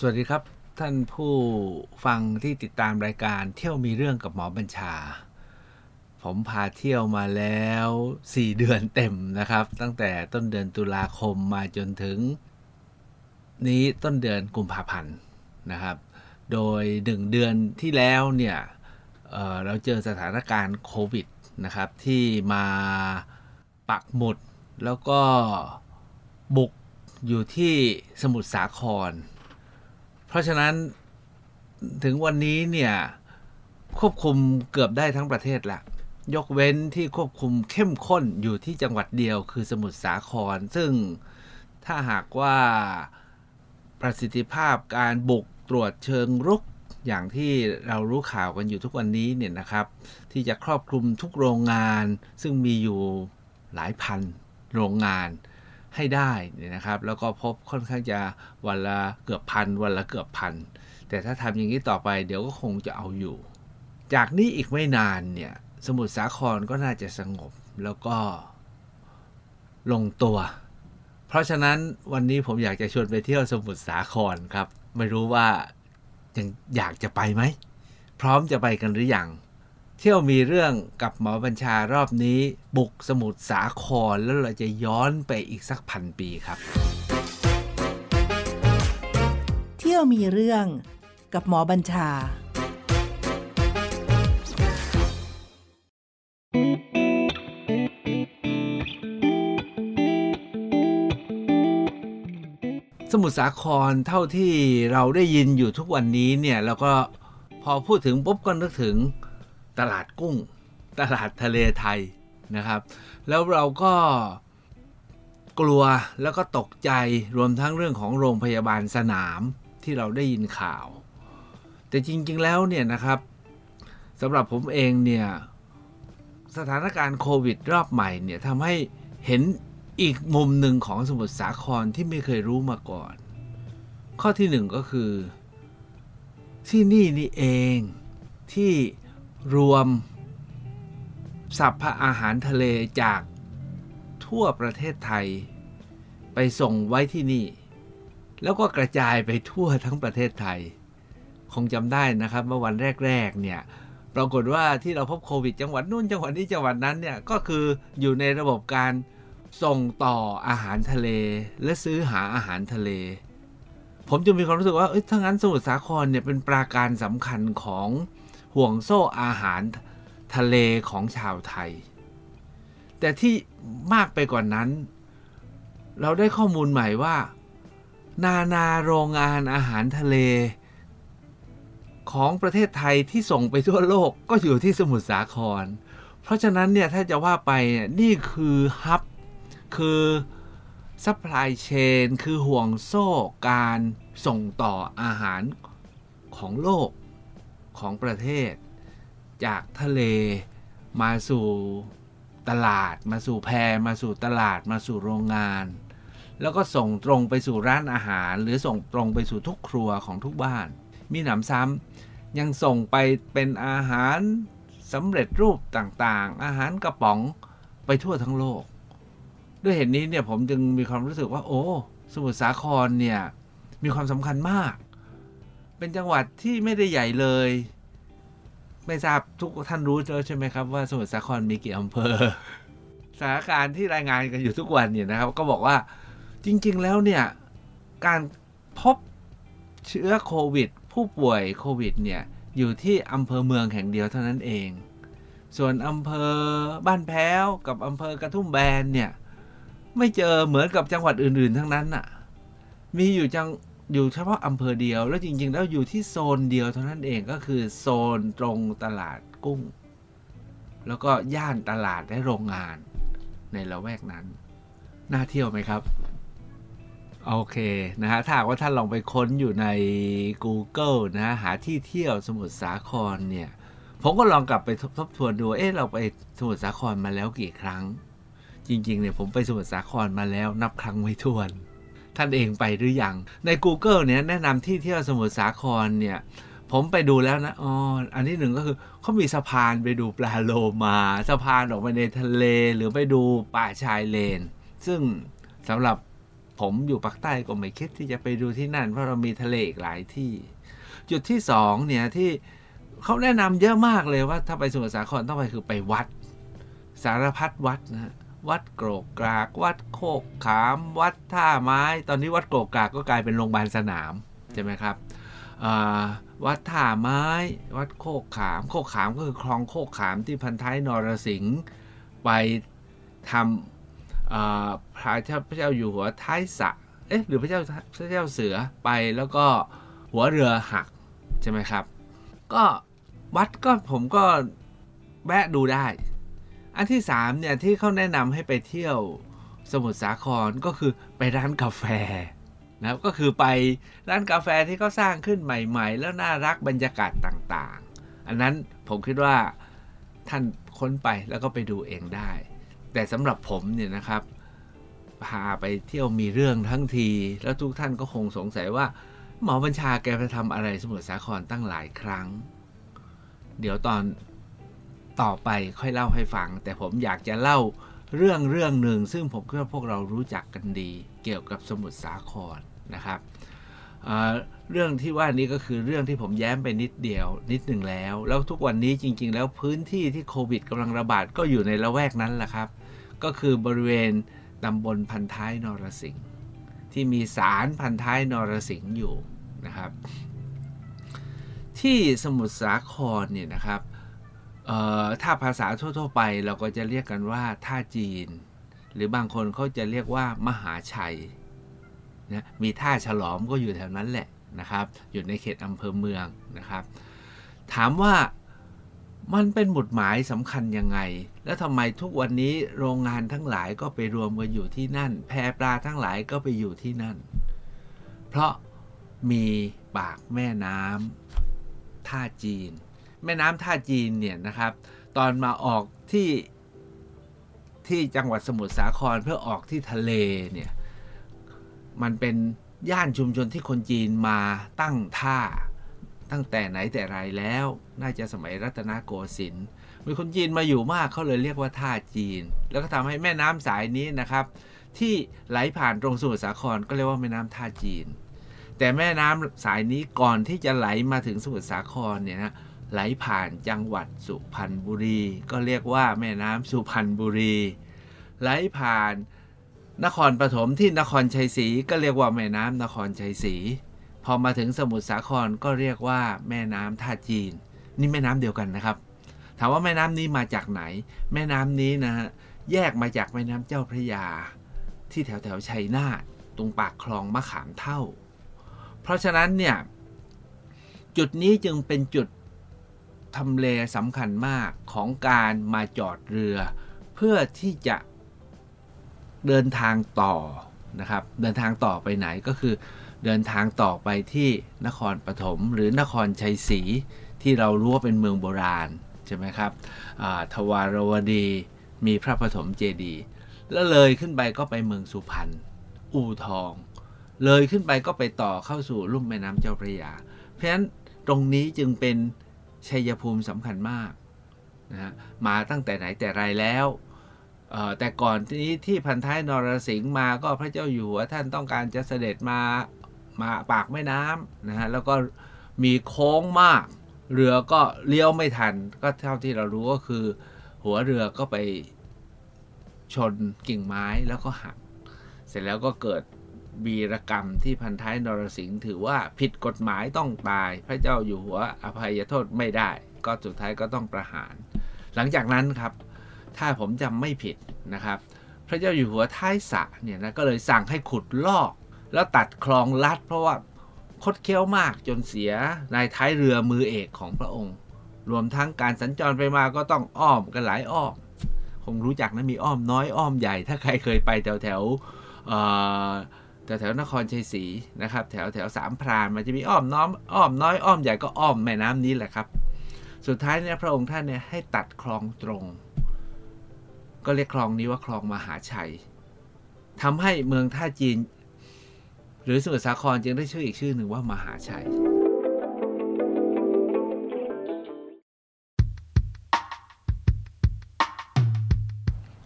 สวัสดีครับ ท่านผู้ฟังที่ติดตามรายการเที่ยวมีเรื่องกับหมอบัญชา ผมพาเที่ยวมาแล้ว 4 เดือนเต็มนะครับ ตั้งแต่ต้นเดือนตุลาคมมาจนถึง นี้ต้นเดือนกุมภาพันธ์นะครับ โดย 1 เดือนที่แล้วเนี่ยเเราเจอสถานการณ์โควิดนะครับที่มาปักหมุดแล้วก็บุกอยู่ที่สมุทรสาคร เพราะฉะนั้นถึงวันนี้เนี่ยควบคุมเกือบได้ทั้งประเทศละยกเว้นที่ควบคุมเข้มข้นอยู่ที่จังหวัดเดียวคือสมุทรสาคร ซึ่งถ้าหากว่าประสิทธิภาพการบุกตรวจเชิงรุกอย่างที่เรารู้ข่าวกันอยู่ทุกวันนี้เนี่ยนะครับ ที่จะครอบคลุมทุกโรงงานซึ่งมีอยู่หลายพันโรงงาน ให้ได้เนี่ยนะครับ แล้วก็พบค่อนข้างจะวันละเกือบพันวันละเกือบพันแต่ถ้าทำอย่างนี้ต่อไปเดี๋ยวก็คงจะเอาอยู่ จากนี้อีกไม่นานเนี่ยสมุทรสาครก็น่าจะสงบแล้วก็ลงตัว เพราะฉะนั้นวันนี้ผมอยากจะชวนไปเที่ยวสมุทรสาครครับ ไม่รู้ว่ายังอยากจะไปไหม พร้อมจะไปกันหรืออยัง เที่ยวมีเรื่องกับหมอบัญชารอบนี้ บุกสมุทรสาครแล้วเราจะย้อนไปอีกสักพันปีครับ เที่ยวมีเรื่องกับหมอบัญชา สมุทรสาครเท่าที่เราได้ยินอยู่ทุกวันนี้เนี่ยเราก็พอพูดถึงปุ๊บก็นึกถึง ตลาดกุ้ง ตลาดทะเลไทยนะครับ แล้วเราก็กลัวแล้วก็ตกใจรวมทั้งเรื่องของโรงพยาบาลสนามที่เราได้ยินข่าว แต่จริง ๆ แล้วเนี่ยนะครับสำหรับผมเองเนี่ยสถานการณ์โควิดรอบใหม่เนี่ยทำให้เห็นอีกมุมหนึ่งของสมุทรสาครที่ไม่เคยรู้มาก่อน ข้อที่หนึ่งก็คือ ที่นี่นี่เองที่ รวมสัพพะอาหารทะเลจากทั่วประเทศไทย ไปส่งไว้ที่นี่ แล้วก็กระจายไปทั่วทั้งประเทศไทย คงจำได้นะครับเมื่อวันแรกๆเนี่ยปรากฏว่าที่เราพบโควิด จังหวัดนู่นจังหวัดนี้จังหวัดนั้นเนี่ยก็คืออยู่ในระบบการส่งต่ออาหารทะเล และซื้อหาอาหารทะเล ผมจึงมีความรู้สึกว่าเอ้ยถ้างั้นสมุทรสาครเนี่ยเป็นปราการสำคัญของ ห่วงโซ่อาหารทะเลของชาวไทย แต่ที่มากไปกว่านนั้น เราได้ข้อมูลใหม่ว่า นานาโรงงานอาหารทะเล ของประเทศไทยที่ส่งไปทั่วโลกก็อยู่ที่สมุทรสาคร เพราะฉะนั้นเนี่ยถ้าจะว่าไปนี่คือฮับ คือซัพพลายเชนคือห่วงโซ่การส่งต่ออาหารของโลก ของประเทศ จากทะเลมาสู่ตลาด มาสู่แพรมาสู่ตลาด มาสู่โรงงาน แล้วก็ส่งตรงไปสู่ร้านอาหาร หรือส่งตรงไปสู่ทุกครัวของทุกบ้าน มีหนำซ้ำยังส่งไปเป็นอาหารสำเร็จรูปต่างๆ อาหารกระป๋องไปทั่วทั้งโลก ด้วยเหตุนนี้เนี่ยผมจึงมีความรู้สึกว่า โอ้ สมุทรสาครเนี่ยมีความสำคัญมาก เป็นจังหวัดที่ไม่ได้ใหญ่เลย ไม่ทราบทุกท่านรู้แล้วใช่ไหมครับว่าสมุทรสาครมีกี่อำเภอสถานการณ์ที่รายงานกันอยู่ทุกวันเนี่ยนะครับ ก็บอกว่าจริง ๆ แล้วเนี่ยการพบเชื้อโควิด ผู้ป่วยโควิดเนี่ยอยู่ที่อำเภอเมืองแห่งเดียวเท่านั้นเอง ส่วนอำเภอบ้านแพ้วกับอำเภอกระทุ่มแบนเนี่ยไม่เจอเหมือนกับจังหวัดอื่น ๆ ทั้งนั้นน่ะ มีอยู่จัง อยู่เฉพาะอำเภอเดียว แล้วจริง ๆ แล้วอยู่ที่โซนเดียวเท่านั้นเองก็คือโซนตรงตลาดกุ้ง แล้วก็ย่านตลาดและโรงงาน ในละแวกนั้น น่าเที่ยวไหมครับ โอเคนะฮะถ้าว่าท่านลองไปค้นอยู่ใน Google นะหาที่เที่ยวสมุทรสาครเนี่ยผมก็ลองกลับไปทบทวนดู เอ๊ะ เราไปสมุทรสาครมาแล้วกี่ครั้ง จริงๆ เนี่ยผมไปสมุทรสาครมาแล้วนับครั้งไม่ถ้วน ท่านเองไปหรืออยัง ใน Google เนี่ยแนะนำที่เที่ยวสมุทรสาครเนี่ยผมไปดูแล้วนะ อ๋อ อันที่หนึ่งก็คือเขามีสะพานไปดูปลาโลมาสะพานออกไปในทะเลหรือไปดูป่าชายเลน ซึ่งสำหรับผมอยู่ภาคใต้ก็ไม่คิดที่จะไปดูที่นั่น เพราะเรามีทะเลอีกหลายที่ จุดที่สองเนี่ยที่เขาแนะนำเยอะมากเลยว่าถ้าไปสมุทรสาครต้องไปคือไปวัด สารพัดวัดนะฮะ วัดโกรกกราก วัดโคกขาม วัดท่าไม้ ตอนนี้วัดโกรกกรากก็กลายเป็นโรงพยาบาลสนามใช่ไหมครับวัดท่าไม้ วัดโคกขาม โคกขามก็คือคลองโคกขามที่พันท้ายนรสิงห์ไปทำพระเจ้าพระเจ้าอยู่หัวท้ายสระเอ๊ะหรือพระเจ้าพระเจ้าเสือไปแล้วก็หัวเรือหักใช่ไหมครับ ก็วัดก็ผมก็แวะดูได้ อันที่สามเนี่ยที่เขาแนะนำให้ไปเที่ยวสมุทรสาครก็คือไปร้านกาแฟนะครับก็คือไปร้านกาแฟที่เขาสร้างขึ้นใหม่ ๆ แล้วน่ารักบรรยากาศต่างๆ อันนั้นผมคิดว่าท่านค้นไปแล้วก็ไปดูเองได้ แต่สำหรับผมเนี่ยนะครับ พาไปเที่ยวมีเรื่องทั้งที แล้วทุกท่านก็คงสงสัยว่า หมอบัญชาแกไปทำอะไรสมุทรสาครตั้งหลายครั้ง เดี๋ยวตอน ต่อไปค่อยเล่าให้ฟัง แต่ผมอยากจะเล่าเรื่องเรื่องหนึ่ง ซึ่งผมคิดว่าพวกเรารู้จักกันดี เกี่ยวกับสมุทรสาครนะครับเเรื่องที่ว่านี้ก็คือเรื่องที่ผมแย้มไปนิดเดียว นิดหนึ่งแล้ว แล้วทุกวันนี้จริง ๆ แล้วพื้นที่ที่โควิดกำลังระบาดก็อยู่ในละแวกนั้นแหละครับ ก็คือบริเวณตำบลพันท้ายนรสิงห์ที่มีสารพันท้ายนรสิงห์อยู่นะครับ ที่สมุทรสาครเนี่ยนะครับ ถ้าภาษาทั่ว ๆ ไปเราก็จะเรียกกันว่าท่าจีน หรือบางคนเขาจะเรียกว่ามหาชัยนะมีท่าฉลอมก็อยู่แถวนั้นแหละนะครับ อยู่ในเขตอำเภอเมืองนะครับ ถามว่ามันเป็นหมุดหมายสำคัญยังไง แล้วทำไมทุกวันนี้โรงงานทั้งหลายก็ไปรวมกันอยู่ที่นั่น แพปลาทั้งหลายก็ไปอยู่ที่นั่น เพราะมีปากแม่น้ำท่าจีน แม่น้ำท่าจีนเนี่ยนะครับ ตอนมาออกที่ที่จังหวัดสมุทรสาครเพื่อออกที่ทะเลเนี่ยมันเป็นย่านชุมชนที่คนจีนมาตั้งท่า ตั้งแต่ไหนแต่ไรแล้ว น่าจะสมัยรัตนโกสินทร์มีคนจีนมาอยู่มากเขาเลยเรียกว่าท่าจีน แล้วก็ทำให้แม่น้ำสายนี้นะครับ ที่ไหลผ่านตรงสมุทรสาครก็เรียกว่าแม่น้ำท่าจีน แต่แม่น้ำสายนี้ก่อนที่จะไหลมาถึงสมุทรสาครเนี่ยนะ ไหลผ่านจังหวัดสุพรรณบุรี ก็เรียกว่าแม่น้ำสุพรรณบุรี ไหลผ่านนครปฐมที่นครชัยศรีก็เรียกว่าแม่น้ำนครชัยศรีพอมาถึงสมุทรสาครก็เรียกว่าแม่น้ำท่าจีน นี่แม่น้ำเดียวกันนะครับ ถามว่าแม่น้ำนี้มาจากไหน แม่น้ำนี้นะฮะแยกมาจากแม่น้ำเจ้าพระยา ที่แถวแถวชัยนาทตรงปากคลองมะขามเท่า เพราะฉะนั้นเนี่ยจุดนี้จึงเป็นจุด ทำเลสำคัญมากของการมาจอดเรือ เพื่อที่จะเดินทางต่อนะครับ เดินทางต่อไปไหนก็คือ เดินทางต่อไปที่นครปฐมหรือนครชัยศรีที่เรารู้ว่าเป็นเมืองโบราณใช่ไหมครับทวารวดีมีพระปฐมเจดีย์แล้วเลยขึ้นไปก็ไปเมืองสุพรรณอู่ทอง เลยขึ้นไปก็ไปต่อเข้าสู่ลุ่มแม่น้ำเจ้าพระยา เพราะฉะนั้นตรงนี้จึงเป็น ชัยภูมิสำคัญมากนะมาตั้งแต่ไหนแต่ไรแล้วแต่ก่อนที่ที่พันท้ายนรสิงห์มาก็พระเจ้าอยู่หัวท่านต้องการจะเสด็จมามาปากแม่น้ำนะฮะแล้วก็มีโค้งมาก เรือก็เลี้ยวไม่ทัน ก็เท่าที่เรารู้ก็คือ หัวเรือก็ไปชนกิ่งไม้แล้วก็หัก เสร็จแล้วก็เกิด บีรกรรมที่พันท้ายนรสิงห์ถือว่าผิดกฎหมายต้องตาย พระเจ้าอยู่หัวอภัยโทษไม่ได้ ก็สุดท้ายก็ต้องประหาร หลังจากนั้นครับ ถ้าผมจำไม่ผิดนะครับ พระเจ้าอยู่หัวท้ายสะเนี่ยนะก็เลยสั่งให้ขุดลอก แล้วตัดคลองลัด เพราะว่าคดเคี้ยวมากจนเสียนายท้ายเรือมือเอกของพระองค์ รวมทั้งการสัญจรไปมาก็ต้องอ้อมกันหลายอ้อมคงรู้จักนะมีอ้อมน้อยอ้อมใหญ่ ถ้าใครเคยไปแถวแถว แถวแถวนครชัยศรีนะครับ แถวแถวสามพรานมันจะมีอ้อมน้อมอ้อมน้อยอ้อมใหญ่ก็อ้อมแม่น้ำนี้แหละครับ สุดท้ายเนี่ยพระองค์ท่านเนี่ยให้ตัดคลองตรง ก็เรียกคลองนี้ว่าคลองมหาชัยทำให้เมืองท่าจีน หรือสมุทรสาครจึงได้ชื่ออีกชื่อหนึ่งว่ามหาชัย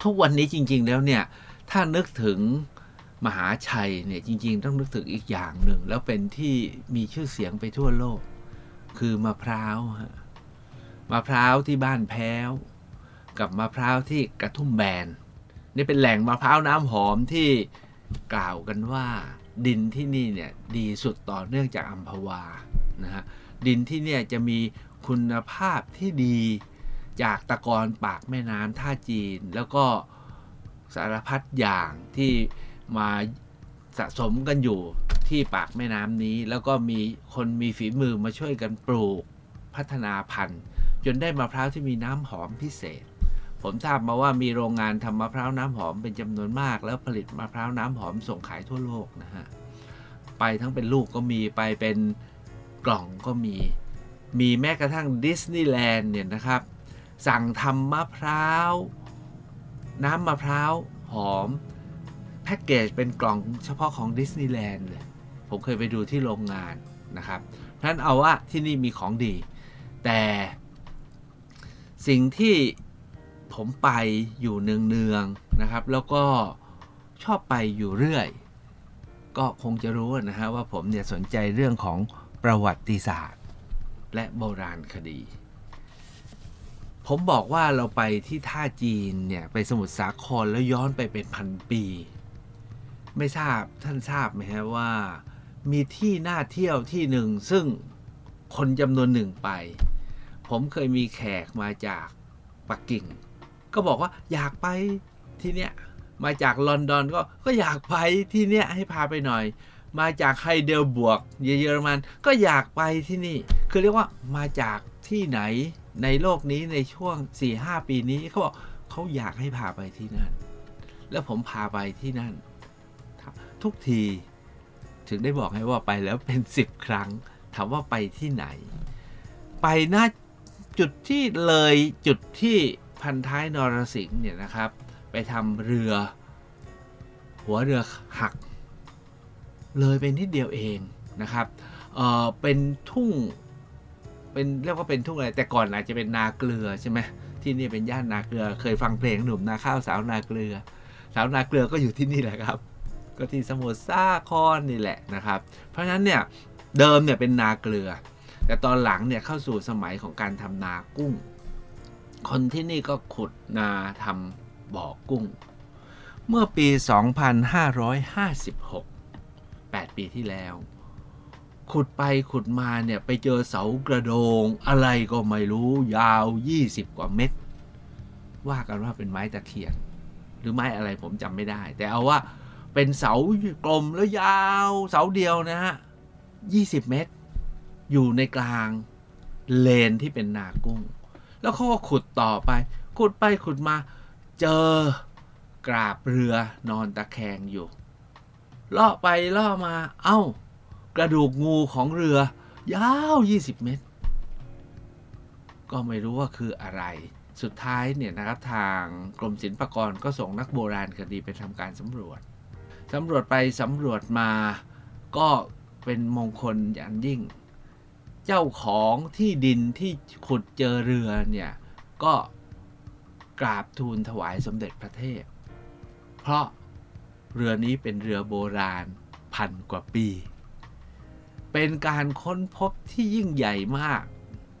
ทุกวันนี้จริง ๆ แล้วเนี่ย ถ้านึกถึง มหาชัยเนี่ยจริง ๆ ต้องนึกถึงอีกอย่างหนึ่ง แล้วเป็นที่มีชื่อเสียงไปทั่วโลก คือมะพร้าวฮะมะพร้าวที่บ้านแพ้ว กับมะพร้าวที่กระทุ่มแบนนี่เป็นแหล่งมะพร้าวน้ำหอมที่กล่าวกันว่าดินที่นี่เนี่ยดีสุดต่อเนื่องจากอัมพวานะฮะดินที่เนี่ยจะมีคุณภาพที่ดีจากตะกอนปากแม่น้ำท่าจีน แล้วก็สารพัดอย่างที่ มาสะสมกันอยู่ที่ปากแม่น้ำนี้ แล้วก็มีคนมีฝีมือมาช่วยกันปลูกพัฒนาพันธุ์ จนได้มะพร้าวที่มีน้ำหอมพิเศษ ผมทราบมาว่ามีโรงงานทำมะพร้าวน้ำหอมเป็นจำนวนมาก แล้วผลิตมะพร้าวน้ำหอมส่งขายทั่วโลกนะฮะไปทั้งเป็นลูกก็มีไปเป็นกล่องก็มี มีแม้กระทั่งดิสนีย์แลนด์เนี่ยนะครับ สั่งทำมะพร้าว น้ำมะพร้าวหอม แพ็กเกจเป็นกล่องเฉพาะของดิสนีย์แลนด์เลยผมเคยไปดูที่โรงงานนะครับเพราะนั้นเอาว่าที่นี่มีของดี แต่สิ่งที่ผมไปอยู่เนืองๆนะครับ แล้วก็ชอบไปอยู่เรื่อย ก็คงจะรู้นะฮะว่าผมเนี่ยสนใจเรื่องของประวัติศาสตร์ และโบราณคดี ผมบอกว่าเราไปที่ท่าจีนเนี่ย ไปสมุทรสาครแล้วย้อนไปเป็นพันปี ไม่ทราบท่านทราบไหมฮะว่า มีที่น่าเที่ยวที่หนึ่ง ซึ่งคนจำนวนหนึ่งไป ผมเคยมีแขกมาจากปักกิ่ง ก็บอกว่าอยากไปที่เนี้ยมาจากลอนดอนก็ก็อยากไปที่เนี้ยให้พาไปหน่อย มาจากไฮเดลบวกเยอรมัน ก็อยากไปที่นี่ คือเรียกว่ามาจากที่ไหนในโลกนี้ในช่วง 4-5 ปีนี้เขาบอกเขาอยากให้พาไปที่นั่น แล้วผมพาไปที่นั่น ทุกที ถึงได้บอกให้ว่าไปแล้วเป็น 10 ครั้ง ถามว่าไปที่ไหน ไปหน้าจุดที่เลยจุดที่พันท้ายนรสิงห์เนี่ยนะครับ ไปทำเรือ หัวเรือหัก เลยไปนิดเดียวเองนะครับเออเป็นทุ่งเป็นเรียกว่าเป็นทุ่งอะไร แต่ก่อนอาจจะเป็นนาเกลือใช่ไหมที่นี่เป็นย่านนาเกลือ เคยฟังเพลงหนุ่มนาข้าวสาวนาเกลือ สาวนาเกลือก็อยู่ที่นี่แหละครับ ก็ที่สมุทรสาครนี่แหละนะครับ เพราะฉะนั้นเนี่ยเดิมเนี่ยเป็นนาเกลือ แต่ตอนหลังเนี่ยเข้าสู่สมัยของการทำนากุ้ง คนที่นี่ก็ขุดนาทำบ่อกุ้ง เมื่อปี 2556 8 ปีที่แล้ว ขุดไปขุดมาเนี่ยไปเจอเสากระโดง อะไรก็ไม่รู้ยาว 20 กว่าเมตร ว่ากันว่าเป็นไม้ตะเคียน หรือไม้อะไรผมจำไม่ได้ แต่เอาว่า เป็นเสากลมแล้วยาวเสาเดียวนะฮะ20เมตร อยู่ในกลางเลนที่เป็นนากุ้ง แล้วเขาก็ขุดต่อไป ขุดไปขุดมาเจอกราบเรือนอนตะแคงอยู่ล่อไปล่อมาเอ้า กระดูกงูของเรือ ยาว 20 เมตร ก็ไม่รู้ว่าคืออะไร สุดท้ายเนี่ยนะครับทางกรมศิลปากรก็ส่งนักโบราณคดีไปทำการสำรวจ สำรวจไปสำรวจมาก็เป็นมงคลอย่างยิ่ง เจ้าของที่ดินที่ขุดเจอเรือเนี่ย ก็กราบทูลถวายสมเด็จพระเทพ เพราะเรือนี้เป็นเรือโบราณพันกว่าปี เป็นการค้นพบที่ยิ่งใหญ่มาก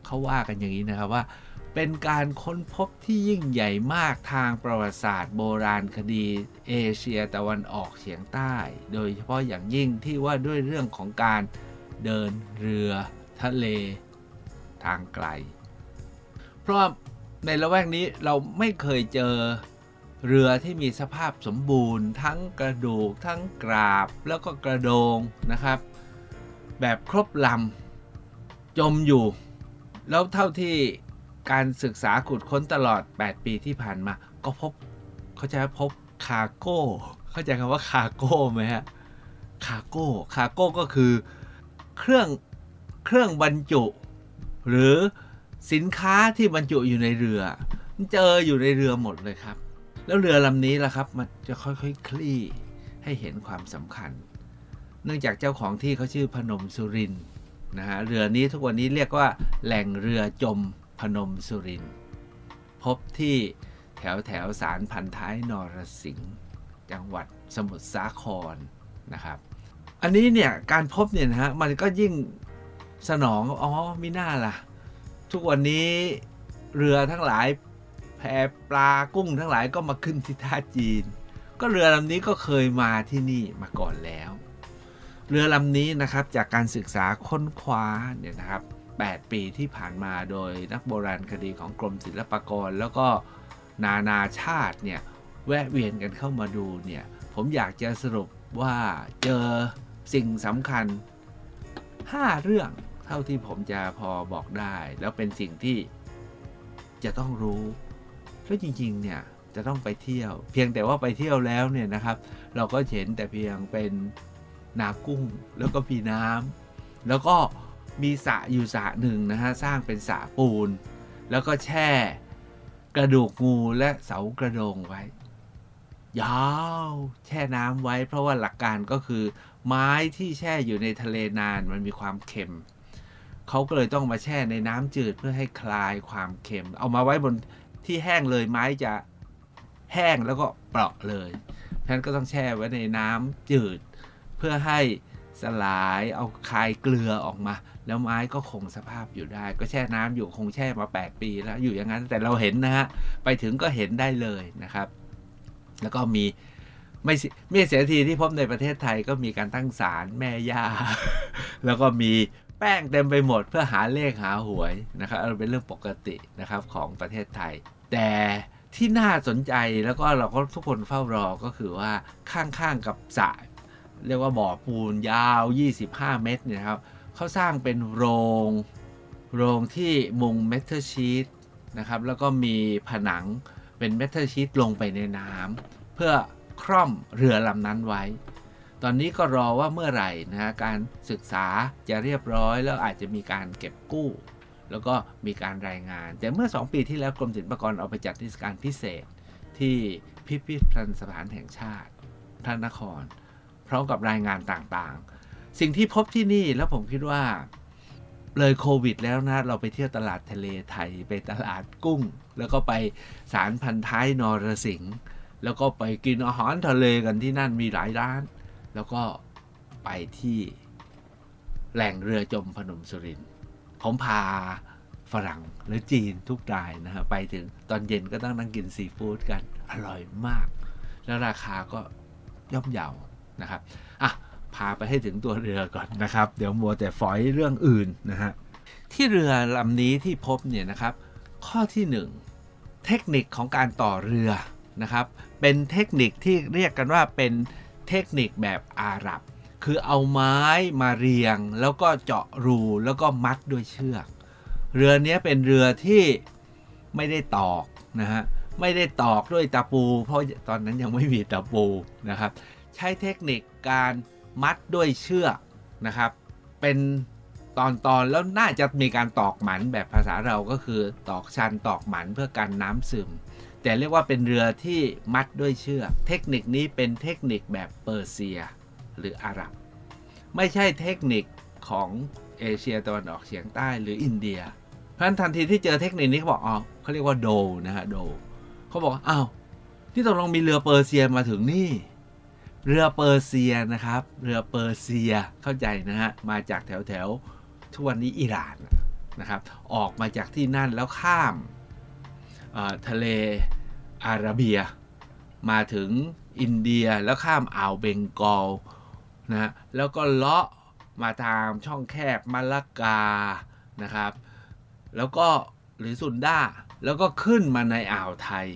เขาว่ากันอย่างนี้นะครับว่า เป็นการค้นพบที่ยิ่งใหญ่มากทางประวัติศาสตร์โบราณคดีเอเชียตะวันออกเฉียงใต้ โดยเฉพาะอย่างยิ่งที่ว่าด้วยเรื่องของการเดินเรือทะเลทางไกล เพราะในละแวกนี้เราไม่เคยเจอเรือที่มีสภาพสมบูรณ์ ทั้งกระดูก ทั้งกราบแล้วก็กระโดงนะครับ แบบครบลำจมอยู่ แล้วเท่าที่ การศึกษาขุดค้นตลอด 8 ปีที่ผ่านมา ก็พบเขาจะพบคาโก้ เข้าใจคำว่าคาโก้ไหมฮะคาโก้คาโก้ก็คือเครื่องเครื่องบรรจุ หรือสินค้าที่บรรจุอยู่ในเรือ เจออยู่ในเรือหมดเลยครับ แล้วเรือลำนี้ล่ะครับ มันจะค่อยๆคคลี่ให้เห็นความสำคัญ เนื่องจากเจ้าของที่เขาชื่อพนมสุรินนะฮะเรือนี้ทุกวันนี้เรียกว่าแหล่งเรือจม นมสุริน พบที่แถวแถวสารพันท้ายนรสิงห์จังหวัดสมุทรสาครนะครับ อันนี้เนี่ยการพบเนี่ยนะฮะมันก็ยิ่งสนองอ๋อมิน่าล่ะ ทุกวันนี้เรือทั้งหลายแพปลากุ้งทั้งหลายก็มาขึ้นที่ท่าจีน ก็เรือลำนี้ก็เคยมาที่นี่มาก่อนแล้ว เรือลำนี้นะครับจากการศึกษาค้นคว้าเนี่ยนะครับ 8 ปีที่ผ่านมาโดยนักโบราณคดีของกรมศิลปากร แล้วก็นานาชาติเนี่ยแวะเวียนกันเข้ามาดูเนี่ยผมอยากจะสรุปว่าเจอสิ่งสำคัญ 5 เรื่องเท่าที่ผมจะพอบอกได้ แล้วเป็นสิ่งที่จะต้องรู้แล้วจริงๆเนี่ยจะต้องไปเที่ยว เพียงแต่ว่าไปเที่ยวแล้วเนี่ยนะครับ เราก็เห็นแต่เพียงเป็นนากุ้งแล้วก็มีน้ำแล้วก็ มีสระอยู่สระหนึ่งนะฮะสร้างเป็นสระปูน แล้วก็แช่ กระดูกงูและเสากระโดงไว้ ยาวแช่น้ำไว้ เพราะว่าหลักการก็คือ ไม้ที่แช่อยู่ในทะเลนานมันมีความเค็มเขาก็เลยต้องมาแช่ในน้ำจืดเพื่อให้คลายความเค็ม เอามาไว้บนที่แห้งเลยไม้จะแห้งแล้วก็เปราะเลยฉะนั้นก็ต้องแช่ไว้ในน้ำจืด เพื่อให้ สลายเอาคายเกลือออกมา แล้วไม้ก็คงสภาพอยู่ได้ ก็แช่น้ำอยู่คงแช่มา 8 ปีแล้วอยู่อย่างนั้นแต่เราเห็นนะฮะไปถึงก็เห็นได้เลยนะครับ แล้วก็มีไม่ไม่เสียทีที่พบในประเทศไทยก็มีการตั้งศาลแม่ย่า แล้วก็มีแป้งเต็มไปหมดเพื่อหาเลขหาหวยนะครับเป็นเรื่องปกตินะครับของประเทศไทย แต่ที่น่าสนใจแล้วก็เราก็ทุกคนเฝ้ารอก็คือว่าข้างๆกับสระ เรียกว่าบ่อปูนยาว 25 เมตรเนี่ยครับเขาสร้างเป็นโรงโรงที่มุงเมทัลชีตนะครับแล้วก็มีผนังเป็นเมทัลชีตลงไปในน้ำเพื่อคร่อมเรือลำนั้นไว้ ตอนนี้ก็รอว่าเมื่อไหร่นะฮะการศึกษาจะเรียบร้อยแล้วอาจจะมีการเก็บกู้ แล้วก็มีการรายงาน แต่เมื่อ 2 ปีที่แล้วกรมศิลปากรเอาไปจัดนิทรรศการพิเศษที่พิพิธภัณฑ์สถานแห่งชาติพระนคร พร้อมกับรายงานต่างๆ สิ่งที่พบที่นี่แล้วผมคิดว่าเลยโควิด แล้วนะ เราไปเที่ยวตลาดทะเลไทย ไปตลาดกุ้ง แล้วก็ไปสารพันท้ายนรสิงห์แล้วก็ไปกินอาหารทะเลกันที่นั่นมีหลายร้าน แล้วก็ไปที่แหล่งเรือจมพนมสุรินทร์ผมพาฝรั่งหรือจีนทุกรายนะฮะไปถึงตอนเย็นก็ต้องนั่งกินซีฟู้ดกันอร่อยมาก แล้วราคาก็ย่อมเยา นะครับอะพาไปให้ถึงตัวเรือก่อนนะครับ เดี๋ยวมัวแต่ฝอยเรื่องอื่นนะฮะที่เรือลำนี้ที่พบเนี่ยนะครับ ข้อที่หนึ่งเทคนิคของการต่อเรือนะครับ เป็นเทคนิคที่เรียกกันว่าเป็นเทคนิคแบบอาหรับ คือเอาไม้มาเรียง แล้วก็เจาะรูแล้วก็มัดด้วยเชือก เรือนี้เป็นเรือที่ไม่ได้ตอกนะฮะไม่ได้ตอกด้วยตะปู เพราะตอนนั้นยังไม่มีตะปูนะครับ ใช้เทคนิคการมัดด้วยเชือกนะครับ เป็นตอนตอนแล้วน่าจะมีการตอกหมันแบบภาษาเราก็คือตอกชันตอกหมันเพื่อกันน้ำซึม แต่เรียกว่าเป็นเรือที่มัดด้วยเชือก เทคนิคนี้เป็นเทคนิคแบบเปอร์เซีย หรืออาหรับ ไม่ใช่เทคนิคของเอเชียตะวันออกเฉียงใต้หรืออินเดีย เพราะฉะนั้นทันทีที่เจอเทคนิคนี้เขาบอกอ๋อเขาเรียกว่า dhow นะฮะ dhow เขาบอกอ้าวที่ตกลงมีเรือเปอร์เซียมาถึงนี่ เรือเปอร์เซียนะครับ เรือเปอร์เซียเข้าใจนะฮะ มาจากแถวแถวทุกวันนี้อิหร่านนะครับ ออกมาจากที่นั่นแล้วข้ามทะเลอาระเบีย มาถึงอินเดียแล้วข้ามอ่าวเบงกอลนะ แล้วก็เลาะมาทางช่องแคบมาลากานะครับ แล้วก็หรือสุนด้าแล้วก็ขึ้นมาในอ่าวไทย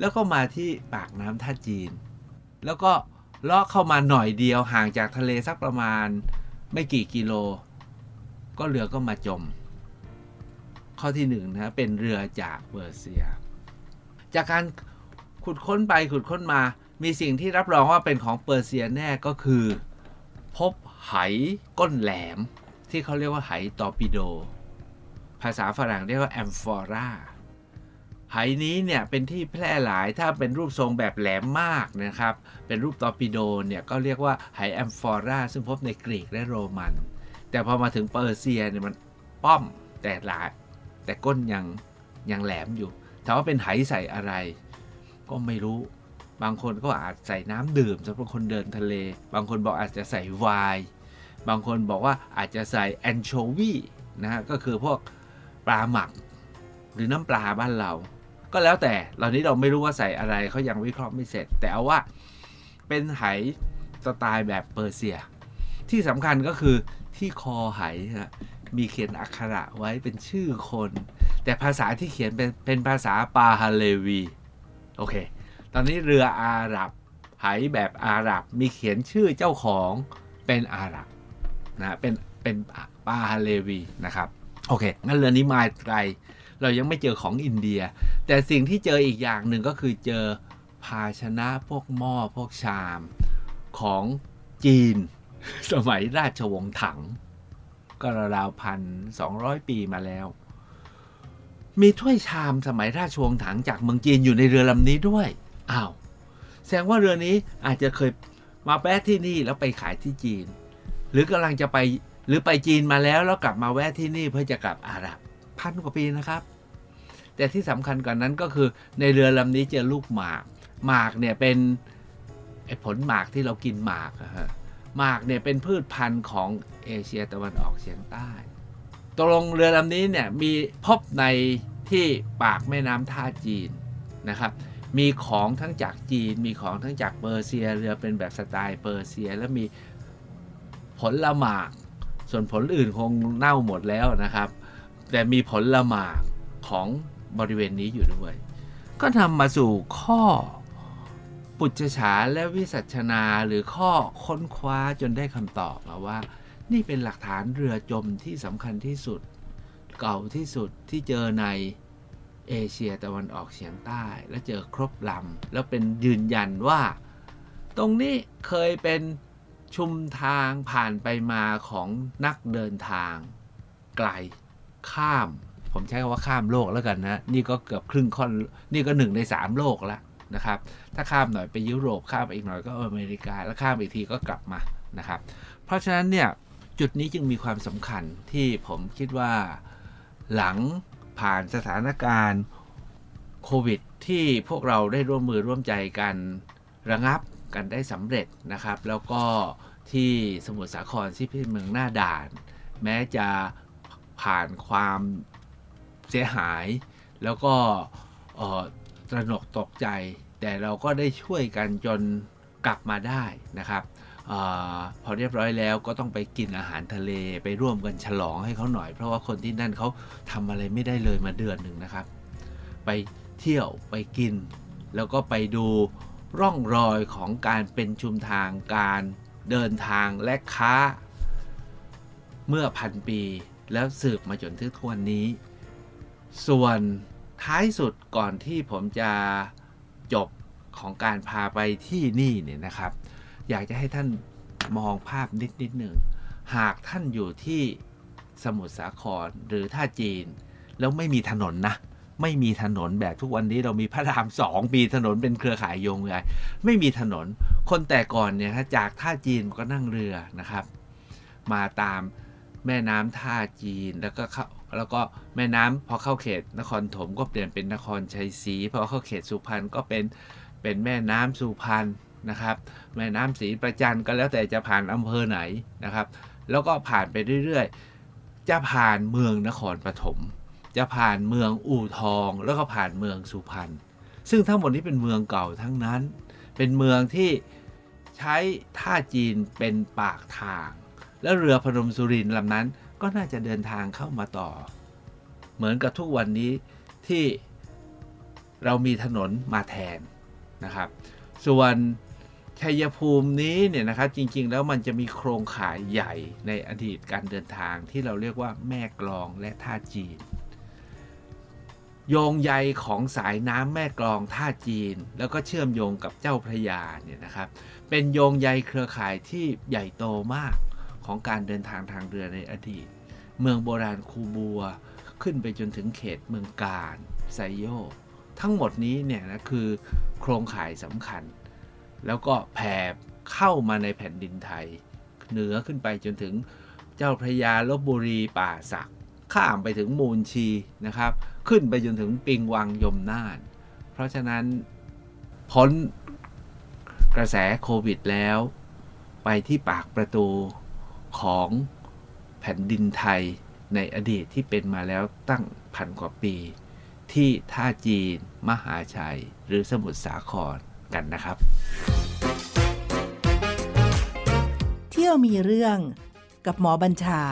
แล้วก็มาที่ปากน้ำท่าจีน แล้วก็ เลาะเข้ามาหน่อยเดียวห่างจากทะเลสักประมาณไม่กี่กิโล ก็เรือก็มาจม ข้อที่หนึ่งนะเป็นเรือจากเปอร์เซีย จากการขุดค้นไปขุดค้นมา มีสิ่งที่รับรองว่าเป็นของเปอร์เซียแน่ก็คือ พบไหก้นแหลม ที่เขาเรียกว่าไหตอร์ปิโด ภาษาฝรั่งเรียกว่าแอมฟอรา ไหนี้เนี่ยเป็นที่แพร่หลายถ้าเป็นรูปทรงแบบแหลมมากนะครับ เป็นรูปตอร์ปิโดเนี่ยก็เรียกว่าไหแอมฟอราซึ่งพบในกรีกและโรมัน แต่พอมาถึงเปอร์เซียเนี่ยมันป้อมแต่หลายแต่ก้นยังยังแหลมอยู่ถามว่าเป็นไหใส่อะไร ก็ไม่รู้บางคนก็อาจใส่น้ำดื่มสำหรับคนเดินทะเล บางคนบอกอาจจะใส่ไวน์บางคนบอกว่าอาจจะใส่แอนโชวีนะฮะก็คือพวกปลาหมักหรือน้ำปลาบ้านเรา ก็แล้วแต่เหล่านี้เราไม่รู้ว่าใส่อะไรเขายังวิเคราะห์ไม่เสร็จ แต่เอาว่าเป็นไหสไตล์แบบเปอร์เซีย ที่สำคัญก็คือที่คอไหฮะมีเขียนอักขระไว้เป็นชื่อคน แต่ภาษาที่เขียนเป็นเป็นภาษาปาฮาเลวี โอเค ตอนนี้เรืออาหรับไหแบบอาหรับ มีเขียนชื่อเจ้าของเป็นอาหรับนะเป็นเป็นปาฮาเลวีนะครับ โอเคงั้นเรือนี้มาไกล เรายังไม่เจอของอินเดีย แต่สิ่งที่เจออีกอย่างหนึ่งก็คือเจอภาชนะพวกหม้อพวกชามของจีน สมัยราชวงศ์ถัง ก็ราวพันสองร้อยปีมาแล้ว มีถ้วยชามสมัยราชวงศ์ถังจากเมืองจีนอยู่ในเรือลำนี้ด้วยอ้าวแสดงว่าเรือนี้อาจจะเคยมาแวะที่นี่แล้วไปขายที่จีน หรือกำลังจะไปหรือไปจีนมาแล้วแล้วกลับมาแวะที่นี่เพื่อจะกลับอาหรับ พันกว่าปีนะครับ แต่ที่สำคัญกว่านนั้นก็คือในเรือลำนี้เจอลูกหมาก หมากเนี่ยเป็นไอผลหมากที่เรากินหมากอะฮะหมากเนี่ยเป็นพืชพันธุ์ของเอเชียตะวันออกเฉียงใต้ตกลงเรือลำนี้เนี่ยมีพบในที่ปากแม่น้ำท่าจีนนะครับ มีของทั้งจากจีน มีของทั้งจากเปอร์เซีย เรือเป็นแบบสไตล์เปอร์เซีย แล้วมีผลละหมาก ส่วนผลอื่นคงเน่าหมดแล้วนะครับ แต่มีผลละหมากของบริเวณนี้อยู่ด้วย ก็นำมาสู่ข้อปุจฉาและวิสัชนาหรือข้อค้นคว้าจนได้คำตอบมาว่า นี่เป็นหลักฐานเรือจมที่สำคัญที่สุด เก่าที่สุดที่เจอในเอเชียตะวันออกเฉียงใต้ และเจอครบลำแล้วเป็นยืนยันว่า ตรงนี้เคยเป็นชุมทางผ่านไปมาของนักเดินทางไกล ข้าม ผมใช้คำว่าข้ามโลกแล้วกันนะ นี่ก็เกือบครึ่งค่อนนี่ก็หนึ่งในสามโลกแล้วนะครับ ถ้าข้ามหน่อยไปยุโรปข้ามไปอีกหน่อยก็อเมริกา แล้วข้ามอีกทีก็กลับมานะครับ เพราะฉะนั้นเนี่ยจุดนี้จึงมีความสำคัญที่ผมคิดว่าหลังผ่านสถานการณ์โควิดที่พวกเราได้ร่วมมือร่วมใจกันระงับกันได้สำเร็จนะครับ แล้วก็ที่สมุทรสาครที่เป็นเมืองหน้าด่าน แม้จะ ผ่านความเสียหาย แล้วก็ตระหนกตกใจ แต่เราก็ได้ช่วยกันจนกลับมาได้นะครับอพอเรียบร้อยแล้วก็ต้องไปกินอาหารทะเลไปร่วมกันฉลองให้เขาหน่อย เพราะว่าคนที่นั่นเขาทำอะไรไม่ได้เลยมาเดือนหนึ่งนะครับ ไปเที่ยวไปกิน แล้วก็ไปดูร่องรอยของการเป็นชุมทางการเดินทางและค้า เมื่อพันปี แล้วสืบมาจนถึงทุกวันนี้ ส่วนท้ายสุดก่อนที่ผมจะจบของการพาไปที่นี่เนี่ยนะครับ อยากจะให้ท่านมองภาพนิดนิดหนึ่งหากท่านอยู่ที่สมุทรสาครหรือท่าจีน แล้วไม่มีถนนนะ ไม่มีถนนแบบทุกวันนี้เรามีพระรามสองมีถนนเป็นเครือข่ายโยงใหญ่ไม่มีถนนคนแต่ก่อนเนี่ยฮะจากท่าจีนก็นั่งเรือนะครับ มาตาม แม่น้ำท่าจีนแล้วก็เข้าแล้วก็แม่น้ำพอเข้าเขตนครถมก็เปลี่ยนเป็นนครชัยศรีพอเข้าเขตสุพรรณก็เป็นเป็นแม่น้ำสุพรรณนะครับ แม่น้ำศรีประจันก็แล้วแต่จะผ่านอำเภอไหนนะครับ แล้วก็ผ่านไปเรื่อยๆ จะผ่านเมืองนครปฐมจะผ่านเมืองอู่ทอง แล้วก็ผ่านเมืองสุพรรณซึ่งทั้งหมดนี้เป็นเมืองเก่าทั้งนั้น เป็นเมืองที่ใช้ท่าจีนเป็นปากทาง แล้วเรือพนมสุรินลำนั้นก็น่าจะเดินทางเข้ามาต่อ เหมือนกับทุกวันนี้ที่เรามีถนนมาแทนนะครับ ส่วนชัยภูมินี้เนี่ยนะครับจริงๆ แล้วมันจะมีโครงข่ายใหญ่ในอดีตการเดินทางที่เราเรียกว่าแม่กลองและท่าจีน โยงใยของสายน้ำแม่กลองท่าจีน แล้วก็เชื่อมโยงกับเจ้าพระยาเนี่ยนะครับ เป็นโยงใยเครือข่ายที่ใหญ่โตมาก ของการเดินทางทางเรือในอดีต เมืองโบราณคูบัว ขึ้นไปจนถึงเขตเมืองการไซโยกทั้งหมดนี้เนี่ยนะคือโครงข่ายสำคัญ แล้วก็แผ่เข้ามาในแผ่นดินไทย เหนือขึ้นไปจนถึงเจ้าพระยาลบบุรีป่าสัก ข้ามไปถึงมูลชีนะครับ ขึ้นไปจนถึงปิงวังยมน่าน เพราะฉะนั้นพ้นกระแสโควิดแล้ว ไปที่ปากประตู ของแผ่นดินไทยในอดีตที่เป็นมาแล้วตั้งพันกว่าปี ที่ท่าจีน มหาชัย หรือสมุทรสาครกันนะครับ เที่ยวมีเรื่องกับหมอบัญชา